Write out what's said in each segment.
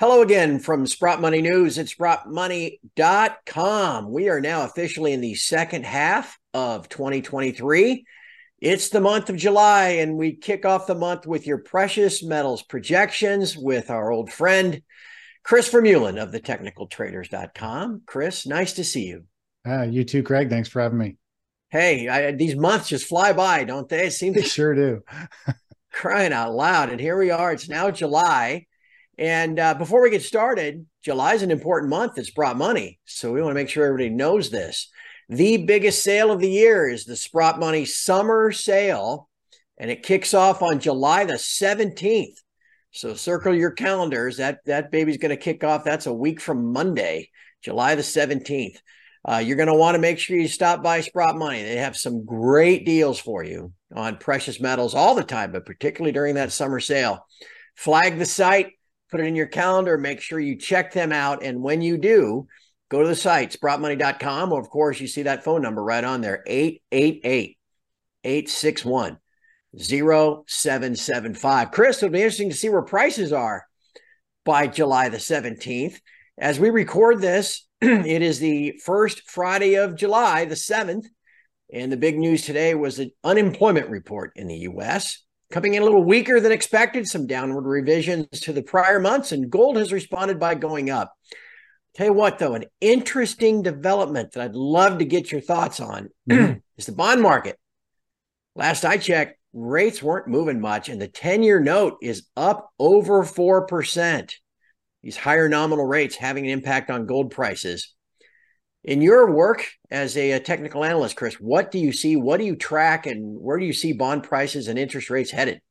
Hello again from Sprott Money News at sprottmoney.com. We are now officially in the second half of 2023. It's the month of July, and we kick off the month with your precious metals projections with our old friend, Chris Vermeulen of the technicaltraders.com. Chris, nice to see you. Uh, you too, Craig. Thanks for having me. Hey, I, these months just fly by, don't they? It seems they sure do. crying out loud. And here we are. It's now July. And uh, before we get started, July is an important month. It's Sprott money. So we want to make sure everybody knows this. The biggest sale of the year is the Sprott Money Summer Sale, and it kicks off on July the 17th. So circle your calendars. That that baby's going to kick off. That's a week from Monday, July the 17th. Uh, you're going to want to make sure you stop by Sprott Money. They have some great deals for you on precious metals all the time, but particularly during that summer sale. Flag the site put it in your calendar. Make sure you check them out. And when you do, go to the site, sprottmoney.com. Or, of course, you see that phone number right on there 888 861 0775. Chris, it'll be interesting to see where prices are by July the 17th. As we record this, it is the first Friday of July, the 7th. And the big news today was the unemployment report in the US coming in a little weaker than expected, some downward revisions to the prior months, and gold has responded by going up. Tell you what, though, an interesting development that I'd love to get your thoughts on mm-hmm. is the bond market. Last I checked, rates weren't moving much, and the 10 year note is up over 4%. These higher nominal rates having an impact on gold prices. In your work as a, technical analyst, Chris, what do you see? What do you track, and where do you see bond prices and interest rates headed?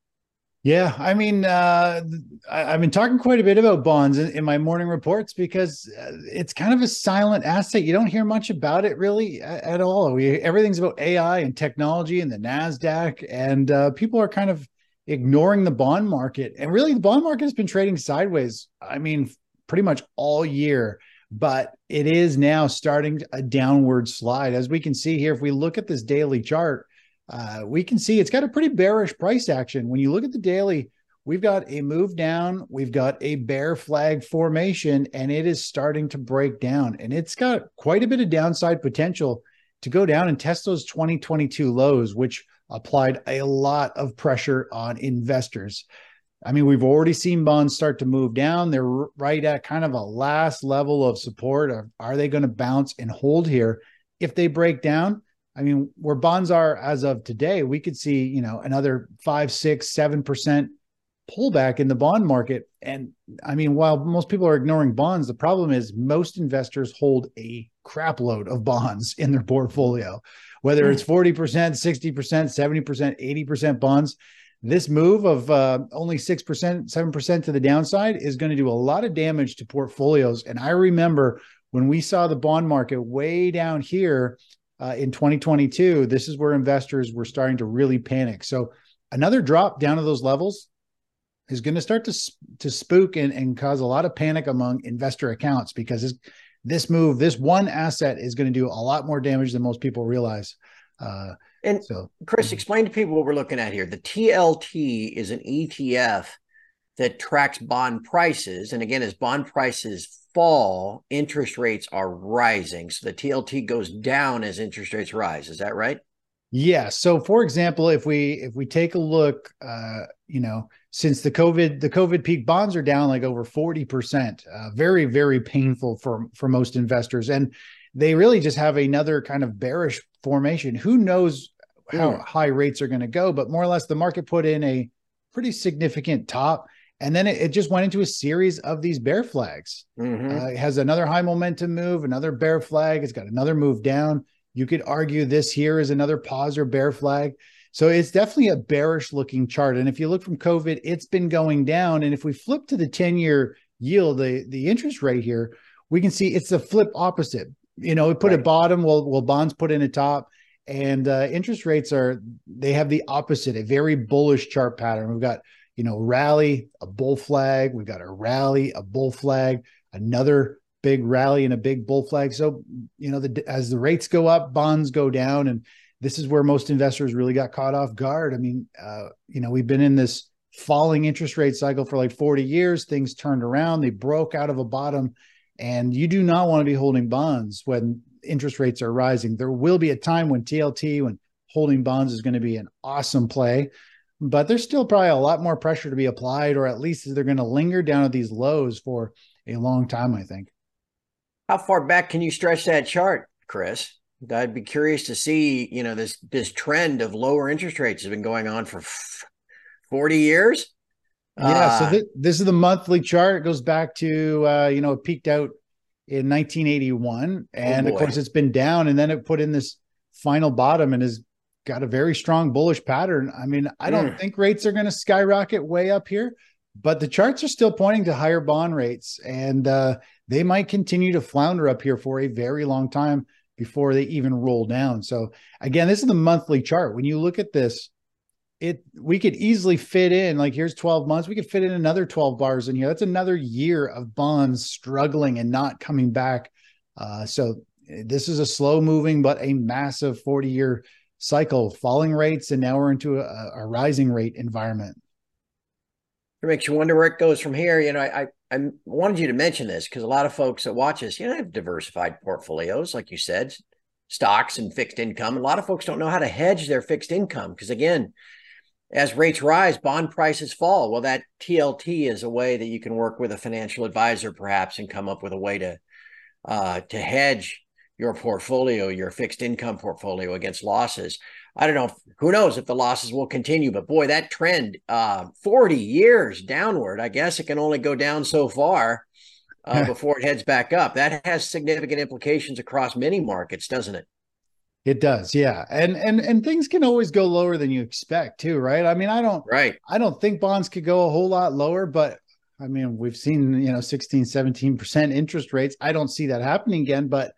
Yeah, I mean, uh, I, have been talking quite a bit about bonds in, in, my morning reports because uh, it's kind of a silent asset. You don't hear much about it really at, at all. We, everything's about AI and technology and the Nasdaq, and uh, people are kind of ignoring the bond market. And really, the bond market has been trading sideways. I mean, pretty much all year but it is now starting a downward slide. As we can see here, if we look at this daily chart, uh, we can see it's got a pretty bearish price action. When you look at the daily, we've got a move down, we've got a bear flag formation, and it is starting to break down. And it's got quite a bit of downside potential to go down and test those 2022 lows, which applied a lot of pressure on investors. I mean, we've already seen bonds start to move down. They're right at kind of a last level of support. Are, are they going to bounce and hold here? If they break down, I mean, where bonds are as of today, we could see, you know, another five, six, seven percent pullback in the bond market. And I mean, while most people are ignoring bonds, the problem is most investors hold a crap load of bonds in their portfolio, whether hmm. it's 40%, 60%, 70%, 80% bonds this move of uh, only 6%, 7% to the downside is going to do a lot of damage to portfolios. And I remember when we saw the bond market way down here uh, in 2022, this is where investors were starting to really panic. So another drop down to those levels is going to start to, to spook and, and cause a lot of panic among investor accounts because this, this move, this one asset is going to do a lot more damage than most people realize. Uh, and so, Chris, mm-hmm. explain to people what we're looking at here. The TLT is an ETF that tracks bond prices. And again, as bond prices fall, interest rates are rising. So the TLT goes down as interest rates rise. Is that right? Yeah. So for example, if we if we take a look, uh, you know, since the COVID the COVID peak, bonds are down like over forty percent. Uh, very very painful for for most investors, and they really just have another kind of bearish formation. Who knows how mm. high rates are going to go, but more or less the market put in a pretty significant top. And then it, it just went into a series of these bear flags. Mm-hmm. Uh, it has another high momentum move, another bear flag. It's got another move down. You could argue this here is another pause or bear flag. So it's definitely a bearish looking chart. And if you look from COVID, it's been going down. And if we flip to the 10 year yield, the, the interest rate here, we can see it's the flip opposite. You know, we put right. a bottom, well, well, bonds put in a top and uh, interest rates are they have the opposite a very bullish chart pattern. We've got you know rally a bull flag. We've got a rally a bull flag another big rally and a big bull flag. So you know the, as the rates go up bonds go down and this is where most investors really got caught off guard. I mean uh, you know we've been in this falling interest rate cycle for like 40 years. Things turned around, they broke out of a bottom. And you do not want to be holding bonds when interest rates are rising. There will be a time when TLT, when holding bonds is going to be an awesome play, but there's still probably a lot more pressure to be applied, or at least they're going to linger down at these lows for a long time, I think. How far back can you stretch that chart, Chris? I'd be curious to see, you know, this this trend of lower interest rates has been going on for 40 years. Yeah, uh, so th- this is the monthly chart. It goes back to uh, you know, it peaked out in 1981 and oh of course it's been down and then it put in this final bottom and has got a very strong bullish pattern. I mean, I don't mm. think rates are going to skyrocket way up here, but the charts are still pointing to higher bond rates and uh, they might continue to flounder up here for a very long time before they even roll down. So again, this is the monthly chart. When you look at this, it we could easily fit in like here's 12 months we could fit in another 12 bars in here. That's another year of bonds struggling and not coming back. Uh, so this is a slow moving but a massive 40 year cycle falling rates and now we're into a, a rising rate environment. It makes you wonder where it goes from here. You know i i wanted you to mention this because a lot of folks that watch us you know have diversified portfolios like you said stocks and fixed income. A lot of folks don't know how to hedge their fixed income because again as rates rise, bond prices fall. Well, that TLT is a way that you can work with a financial advisor, perhaps, and come up with a way to uh, to hedge your portfolio, your fixed income portfolio against losses. I don't know. If, who knows if the losses will continue? But boy, that trend, uh, forty years downward. I guess it can only go down so far uh, before it heads back up. That has significant implications across many markets, doesn't it? It does, yeah. And and and things can always go lower than you expect too, right? I mean, I don't right. I don't think bonds could go a whole lot lower, but I mean, we've seen, you know, 16, 17% interest rates. I don't see that happening again, but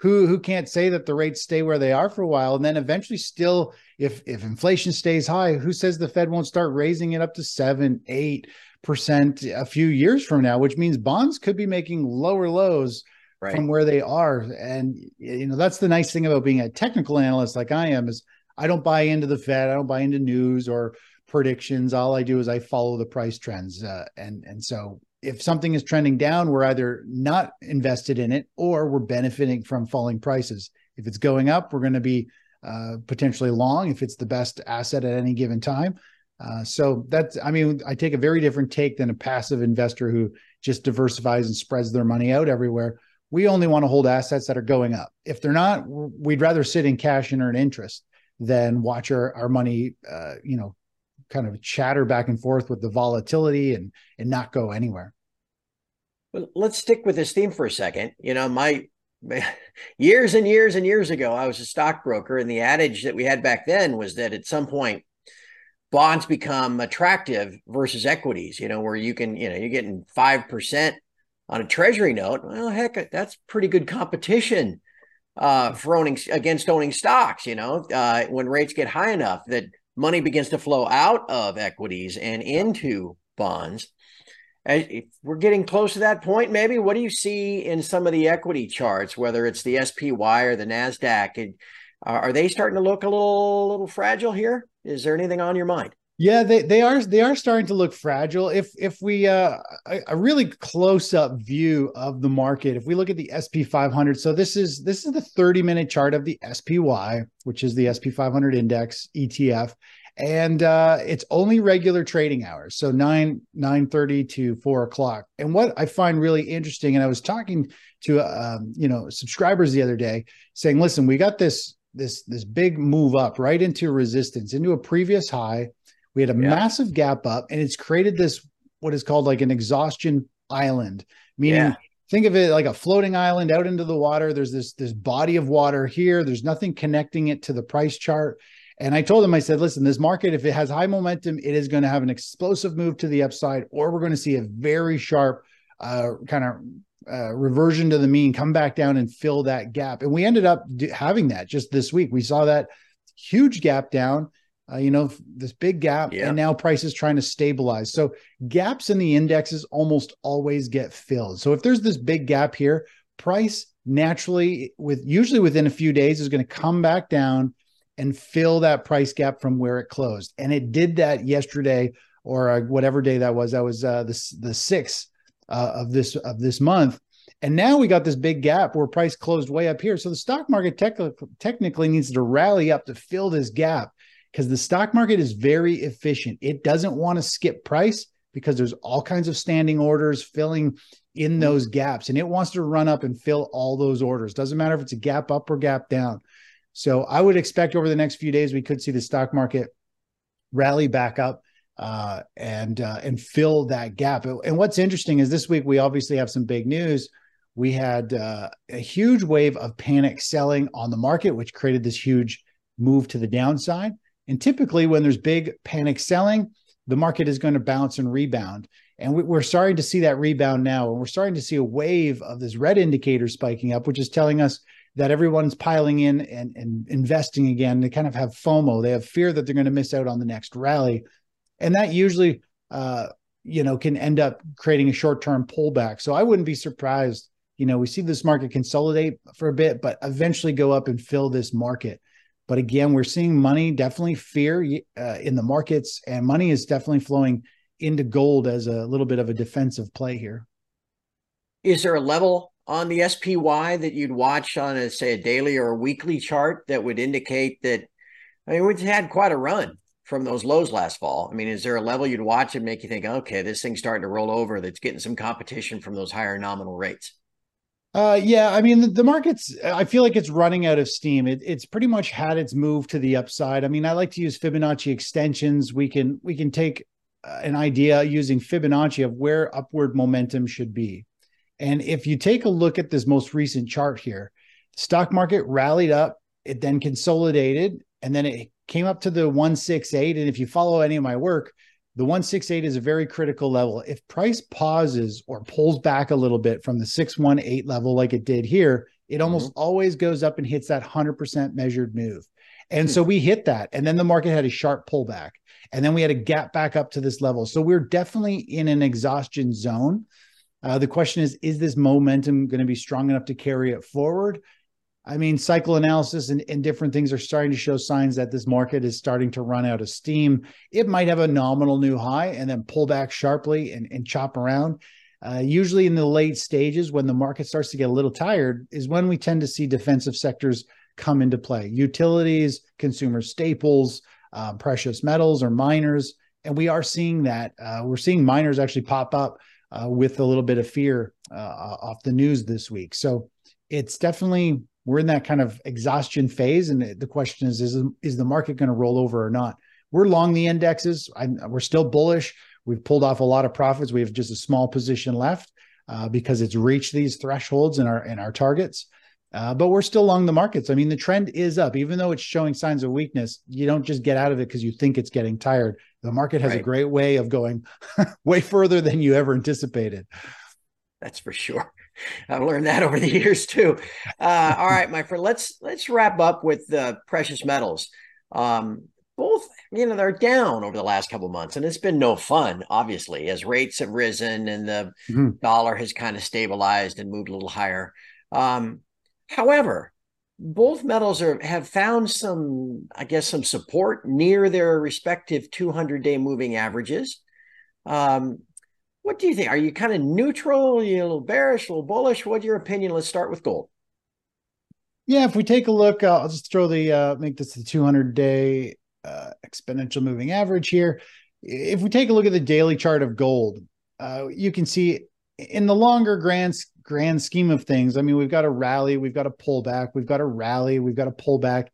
who who can't say that the rates stay where they are for a while and then eventually still if if inflation stays high, who says the Fed won't start raising it up to 7, 8% a few years from now, which means bonds could be making lower lows right. from where they are. And you know, that's the nice thing about being a technical analyst like I am is I don't buy into the Fed, I don't buy into news or predictions. All I do is I follow the price trends. Uh, and and so if something is trending down, we're either not invested in it or we're benefiting from falling prices. If it's going up, we're going to be uh, potentially long if it's the best asset at any given time. Uh, so that's, I mean, I take a very different take than a passive investor who just diversifies and spreads their money out everywhere we only want to hold assets that are going up. If they're not, we'd rather sit in cash and earn interest than watch our, our money, uh, you know, kind of chatter back and forth with the volatility and and not go anywhere. Well, let's stick with this theme for a second. You know, my, my years and years and years ago, I was a stockbroker, and the adage that we had back then was that at some point bonds become attractive versus equities. You know, where you can, you know, you're getting five percent on a treasury note, well, heck, that's pretty good competition uh, for owning against owning stocks. You know, uh, when rates get high enough that money begins to flow out of equities and into bonds. If we're getting close to that point, maybe what do you see in some of the equity charts, whether it's the SPY or the Nasdaq? Are they starting to look a little, little fragile here? Is there anything on your mind? Yeah, they, they are they are starting to look fragile. If if we uh a, a really close up view of the market, if we look at the SP 500, so this is this is the 30 minute chart of the SPY, which is the SP 500 index ETF, and uh, it's only regular trading hours, so nine nine thirty to four o'clock. And what I find really interesting, and I was talking to um, you know subscribers the other day, saying, listen, we got this this this big move up right into resistance into a previous high we had a yeah. massive gap up, and it's created this what is called like an exhaustion island, meaning yeah. think of it like a floating island out into the water. There's this this body of water here. There's nothing connecting it to the price chart. And I told him, I said, listen, this market, if it has high momentum, it is going to have an explosive move to the upside, or we're going to see a very sharp uh, kind of uh, reversion to the mean, come back down and fill that gap. And we ended up having that just this week. We saw that huge gap down uh, you know, this big gap, yeah. and now prices trying to stabilize. So gaps in the indexes almost always get filled. So if there's this big gap here, price naturally, with usually within a few days, is going to come back down and fill that price gap from where it closed. And it did that yesterday or uh, whatever day that was. That was uh, the the sixth uh, of this of this month. And now we got this big gap where price closed way up here. So the stock market tec- technically needs to rally up to fill this gap because the stock market is very efficient. It doesn't want to skip price because there's all kinds of standing orders filling in mm-hmm. those gaps and it wants to run up and fill all those orders. Doesn't matter if it's a gap up or gap down. So I would expect over the next few days we could see the stock market rally back up uh, and uh, and fill that gap. And what's interesting is this week we obviously have some big news. We had uh, a huge wave of panic selling on the market, which created this huge move to the downside. And typically, when there's big panic selling, the market is going to bounce and rebound. And we're starting to see that rebound now. And we're starting to see a wave of this red indicator spiking up, which is telling us that everyone's piling in and, and investing again. They kind of have FOMO. They have fear that they're going to miss out on the next rally. And that usually, uh, you know, can end up creating a short term pullback. So I wouldn't be surprised. You know, we see this market consolidate for a bit, but eventually go up and fill this market. But again, we're seeing money definitely fear uh, in the markets, and money is definitely flowing into gold as a little bit of a defensive play here. Is there a level on the SPY that you'd watch on a say a daily or a weekly chart that would indicate that? I mean, we've had quite a run from those lows last fall. I mean, is there a level you'd watch and make you think, okay, this thing's starting to roll over? That's getting some competition from those higher nominal rates. Uh, yeah, I mean the, the, market's. I feel like it's running out of steam. It, it's pretty much had its move to the upside. I mean, I like to use Fibonacci extensions. We can we can take uh, an idea using Fibonacci of where upward momentum should be. And if you take a look at this most recent chart here, stock market rallied up. It then consolidated, and then it came up to the one six eight. And if you follow any of my work, the 168 is a very critical level. If price pauses or pulls back a little bit from the 618 level, like it did here, it almost mm-hmm. always goes up and hits that 100% measured move. And hmm. so we hit that. And then the market had a sharp pullback. And then we had a gap back up to this level. So we're definitely in an exhaustion zone. Uh, the question is, is this momentum going to be strong enough to carry it forward? I mean, cycle analysis and, and, different things are starting to show signs that this market is starting to run out of steam. It might have a nominal new high and then pull back sharply and, and chop around. Uh, usually, in the late stages, when the market starts to get a little tired, is when we tend to see defensive sectors come into play utilities, consumer staples, uh, precious metals, or miners. And we are seeing that. Uh, we're seeing miners actually pop up uh, with a little bit of fear uh, off the news this week. So it's definitely we're in that kind of exhaustion phase, and the question is: is is the market going to roll over or not? We're long the indexes. I'm, we're still bullish. We've pulled off a lot of profits. We have just a small position left uh, because it's reached these thresholds in our in our targets. Uh, but we're still long the markets. I mean, the trend is up, even though it's showing signs of weakness. You don't just get out of it because you think it's getting tired. The market has right. a great way of going way further than you ever anticipated. That's for sure. I've learned that over the years too. Uh, all right, my friend, let's let's wrap up with the precious metals. Um, both, you know, they're down over the last couple months, and it's been no fun, obviously, as rates have risen and the mm-hmm. dollar has kind of stabilized and moved a little higher. Um, however, both metals are have found some, I guess, some support near their respective 200 day moving averages. Um, what do you think? Are you kind of neutral? Are you a little bearish, a little bullish? What's your opinion? Let's start with gold. Yeah, if we take a look, uh, I'll just throw the uh, make this the 200 day uh, exponential moving average here. If we take a look at the daily chart of gold, uh, you can see in the longer grand grand scheme of things. I mean, we've got a rally, we've got a pullback, we've got a rally, we've got a pullback.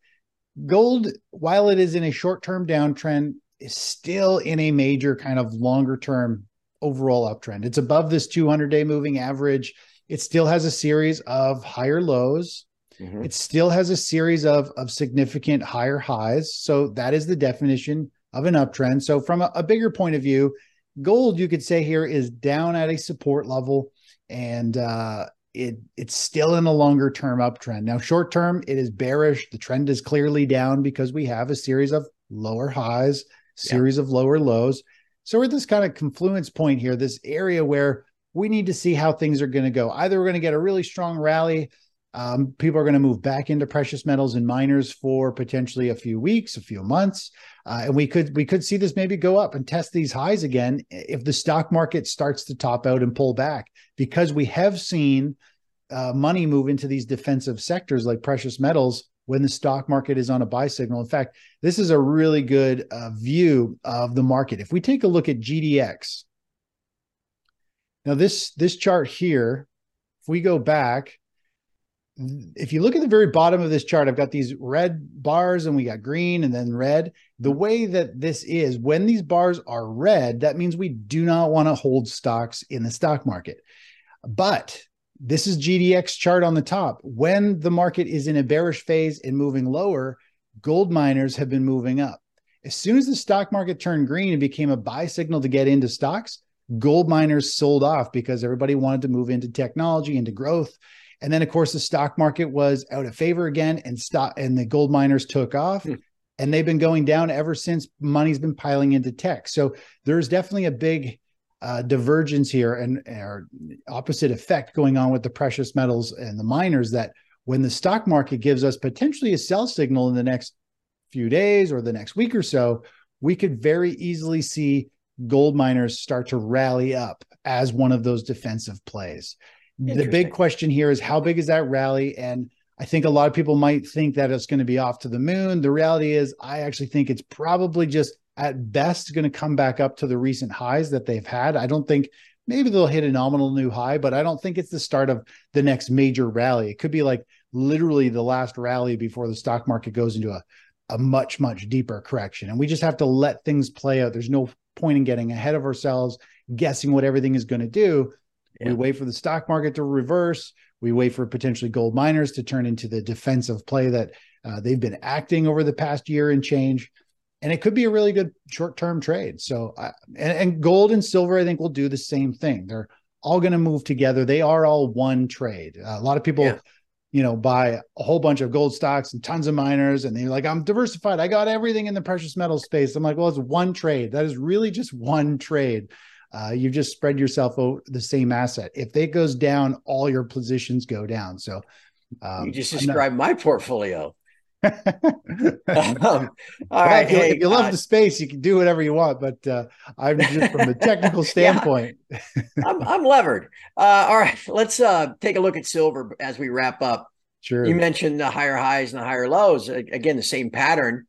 Gold, while it is in a short term downtrend, is still in a major kind of longer term overall uptrend. It's above this 200 day moving average. It still has a series of higher lows. Mm-hmm. It still has a series of, of significant higher highs. So that is the definition of an uptrend. So, from a, a bigger point of view, gold, you could say here, is down at a support level and uh, it it's still in a longer term uptrend. Now, short term, it is bearish. The trend is clearly down because we have a series of lower highs, series yeah. of lower lows. So we're at this kind of confluence point here, this area where we need to see how things are going to go. Either we're going to get a really strong rally Um, people are going to move back into precious metals and miners for potentially a few weeks, a few months, uh, and we could we could see this maybe go up and test these highs again if the stock market starts to top out and pull back because we have seen uh, money move into these defensive sectors like precious metals when the stock market is on a buy signal. In fact, this is a really good uh, view of the market. If we take a look at GDX, now this this chart here, if we go back if you look at the very bottom of this chart, I've got these red bars and we got green and then red. The way that this is, when these bars are red, that means we do not want to hold stocks in the stock market. But this is GDX chart on the top. When the market is in a bearish phase and moving lower, gold miners have been moving up. As soon as the stock market turned green and became a buy signal to get into stocks, gold miners sold off because everybody wanted to move into technology, into growth and then, of course, the stock market was out of favor again, and stock and the gold miners took off. Hmm. And they've been going down ever since money's been piling into tech. So there's definitely a big uh, divergence here and or opposite effect going on with the precious metals and the miners that when the stock market gives us potentially a sell signal in the next few days or the next week or so, we could very easily see gold miners start to rally up as one of those defensive plays the big question here is how big is that rally? And I think a lot of people might think that it's going to be off to the moon. The reality is, I actually think it's probably just at best going to come back up to the recent highs that they've had. I don't think maybe they'll hit a nominal new high, but I don't think it's the start of the next major rally. It could be like literally the last rally before the stock market goes into a, a much, much deeper correction. And we just have to let things play out. There's no point in getting ahead of ourselves, guessing what everything is going to do. Yeah. We wait for the stock market to reverse. We wait for potentially gold miners to turn into the defensive play that uh, they've been acting over the past year and change. And it could be a really good short term trade. So, uh, and, and gold and silver, I think, will do the same thing. They're all going to move together. They are all one trade. Uh, a lot of people, yeah. you know, buy a whole bunch of gold stocks and tons of miners, and they're like, I'm diversified. I got everything in the precious metal space. I'm like, well, it's one trade. That is really just one trade uh, you've just spread yourself over the same asset. If it goes down, all your positions go down. So um, you just described not... my portfolio. um, all right, if you, hey, if you love uh, the space, you can do whatever you want. But uh, I'm just from a technical standpoint. yeah, I'm, I'm levered. Uh, all right, let's uh, take a look at silver as we wrap up. Sure. You mentioned the higher highs and the higher lows. Again, the same pattern.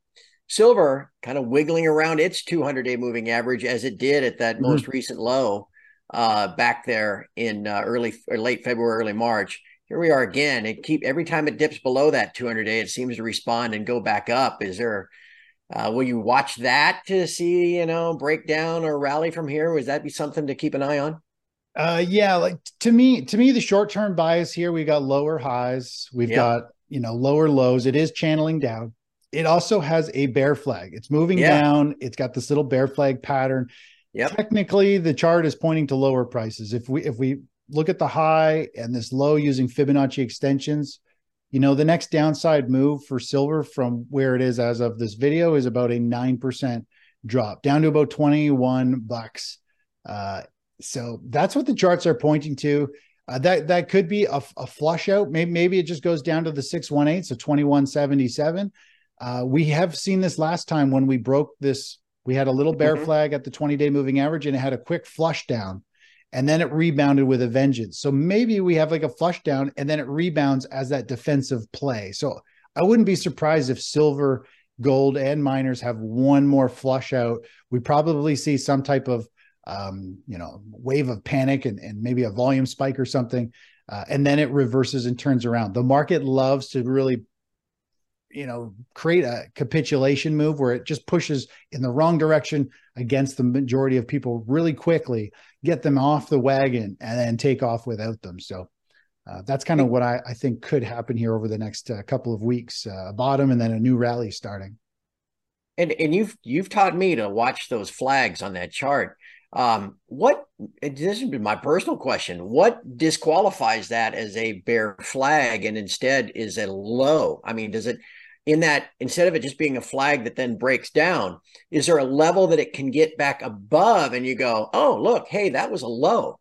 Silver kind of wiggling around its 200 day moving average as it did at that mm-hmm. most recent low uh, back there in uh, early or late February, early March. Here we are again. It keep every time it dips below that 200 day, it seems to respond and go back up. Is there? Uh, will you watch that to see you know break down or rally from here? Would that be something to keep an eye on? Uh, yeah, like to me, to me, the short term bias here, we got lower highs, we've got you know lower lows. It is channeling down it also has a bear flag. It's moving yeah. down. It's got this little bear flag pattern. Yep. Technically, the chart is pointing to lower prices. If we if we look at the high and this low using Fibonacci extensions, you know, the next downside move for silver from where it is as of this video is about a 9% drop down to about 21 bucks. Uh, so that's what the charts are pointing to. Uh, that that could be a, a, flush out. Maybe maybe it just goes down to the 618, so 2177. Uh, we have seen this last time when we broke this. We had a little bear mm-hmm. flag at the 20 day moving average and it had a quick flush down and then it rebounded with a vengeance. So maybe we have like a flush down and then it rebounds as that defensive play. So I wouldn't be surprised if silver, gold, and miners have one more flush out. We probably see some type of um, you know wave of panic and, and maybe a volume spike or something. Uh, and then it reverses and turns around. The market loves to really you know create a capitulation move where it just pushes in the wrong direction against the majority of people really quickly get them off the wagon and then take off without them. So uh, that's kind of what I, I, think could happen here over the next uh, couple of weeks uh, bottom and then a new rally starting. And and you've you've taught me to watch those flags on that chart. Um, what this has been my personal question what disqualifies that as a bear flag and instead is a low? I mean does it in that instead of it just being a flag that then breaks down, is there a level that it can get back above and you go, oh, look, hey, that was a low?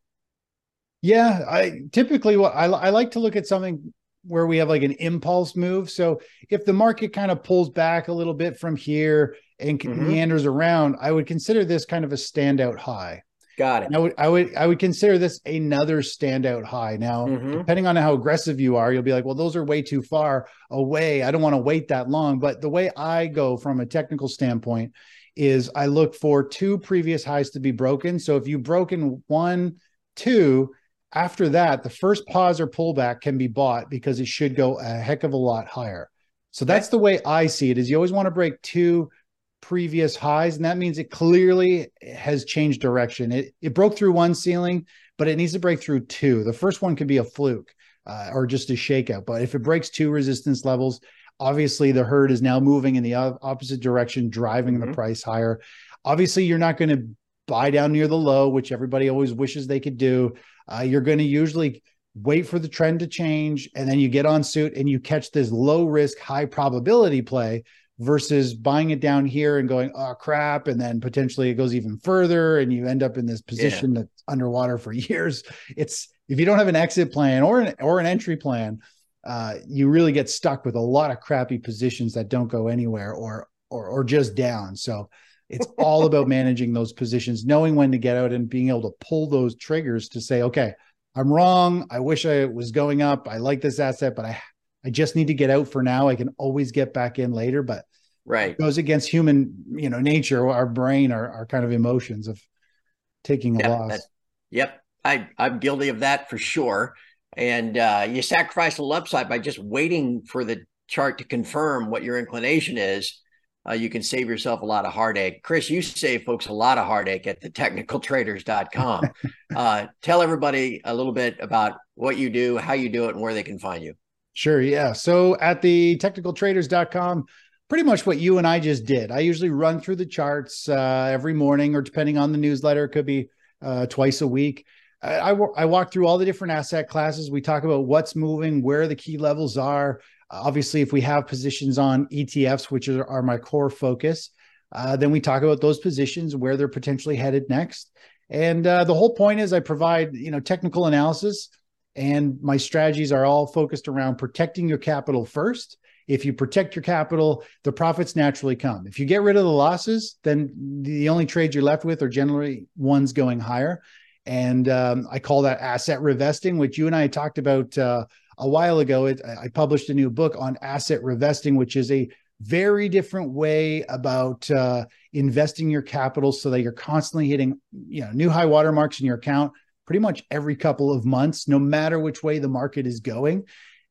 Yeah, I typically what I, I like to look at something where we have like an impulse move. So if the market kind of pulls back a little bit from here and mm-hmm. meanders around, I would consider this kind of a standout high. Got it. I would I would I would consider this another standout high. Now, mm-hmm. depending on how aggressive you are, you'll be like, well, those are way too far away. I don't want to wait that long. But the way I go from a technical standpoint is I look for two previous highs to be broken. So if you've broken one, two, after that, the first pause or pullback can be bought because it should go a heck of a lot higher. So that's the way I see it is you always want to break two previous highs, and that means it clearly has changed direction. It it broke through one ceiling, but it needs to break through two. The first one could be a fluke uh, or just a shakeout, but if it breaks two resistance levels, obviously the herd is now moving in the opposite direction, driving mm-hmm. the price higher. Obviously, you're not going to buy down near the low, which everybody always wishes they could do. Uh, you're going to usually wait for the trend to change, and then you get on suit and you catch this low risk, high probability play versus buying it down here and going, oh crap, and then potentially it goes even further and you end up in this position yeah. that's underwater for years. It's if you don't have an exit plan or an or an entry plan, uh, you really get stuck with a lot of crappy positions that don't go anywhere or or or just down. So it's all about managing those positions, knowing when to get out and being able to pull those triggers to say, okay, I'm wrong. I wish I was going up. I like this asset, but I I just need to get out for now. I can always get back in later, but right it goes against human, you know, nature, our brain, our, our kind of emotions of taking a yeah, loss. That, yep. I, I'm guilty of that for sure. And uh, you sacrifice a little upside by just waiting for the chart to confirm what your inclination is. Uh, you can save yourself a lot of heartache. Chris, you save folks a lot of heartache at the technicaltraders.com. uh, tell everybody a little bit about what you do, how you do it, and where they can find you. Sure. Yeah. So at the technicaltraders.com, pretty much what you and I just did. I usually run through the charts uh, every morning, or depending on the newsletter, it could be uh, twice a week. I, I, I, walk through all the different asset classes. We talk about what's moving, where the key levels are. Obviously, if we have positions on ETFs, which are, are my core focus, uh, then we talk about those positions, where they're potentially headed next. And uh, the whole point is I provide, you know, technical analysis and my strategies are all focused around protecting your capital first. If you protect your capital, the profits naturally come. If you get rid of the losses, then the only trades you're left with are generally ones going higher. And um, I call that asset revesting, which you and I talked about uh, a while ago. It, I published a new book on asset revesting, which is a very different way about uh, investing your capital so that you're constantly hitting you know new high watermarks in your account pretty much every couple of months, no matter which way the market is going.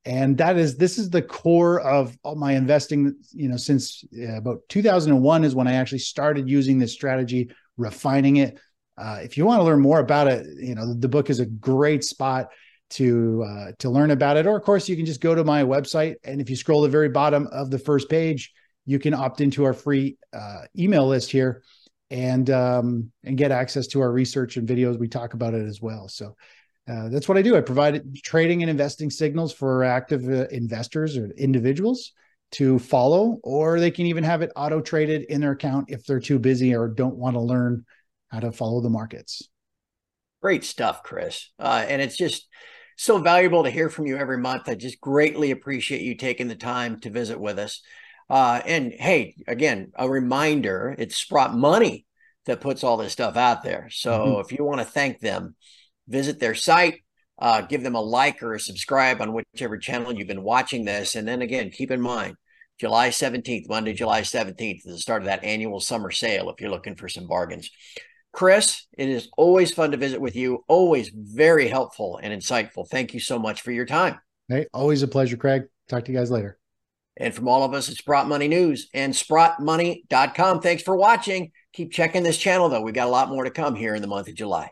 And that is this is the core of my investing. You know, since about 2001 is when I actually started using this strategy, refining it. Uh, if you want to learn more about it, you know the, the book is a great spot to uh, to learn about it. Or of course, you can just go to my website, and if you scroll the very bottom of the first page, you can opt into our free uh, email list here and um, and get access to our research and videos. We talk about it as well. So uh, that's what I do. I provide trading and investing signals for active uh, investors or individuals to follow, or they can even have it auto traded in their account if they're too busy or don't want to learn how to follow the markets. Great stuff, Chris. Uh, and it's just so valuable to hear from you every month. I just greatly appreciate you taking the time to visit with us. Uh, and hey, again, a reminder it's Sprott Money that puts all this stuff out there. So mm-hmm. if you want to thank them, visit their site, uh, give them a like or a subscribe on whichever channel you've been watching this. And then again, keep in mind, July 17th, Monday, July 17th, is the start of that annual summer sale if you're looking for some bargains. Chris, it is always fun to visit with you, always very helpful and insightful. Thank you so much for your time. Hey, always a pleasure, Craig. Talk to you guys later. And from all of us at Sprott Money News and SprottMoney.com, thanks for watching. Keep checking this channel, though. We've got a lot more to come here in the month of July.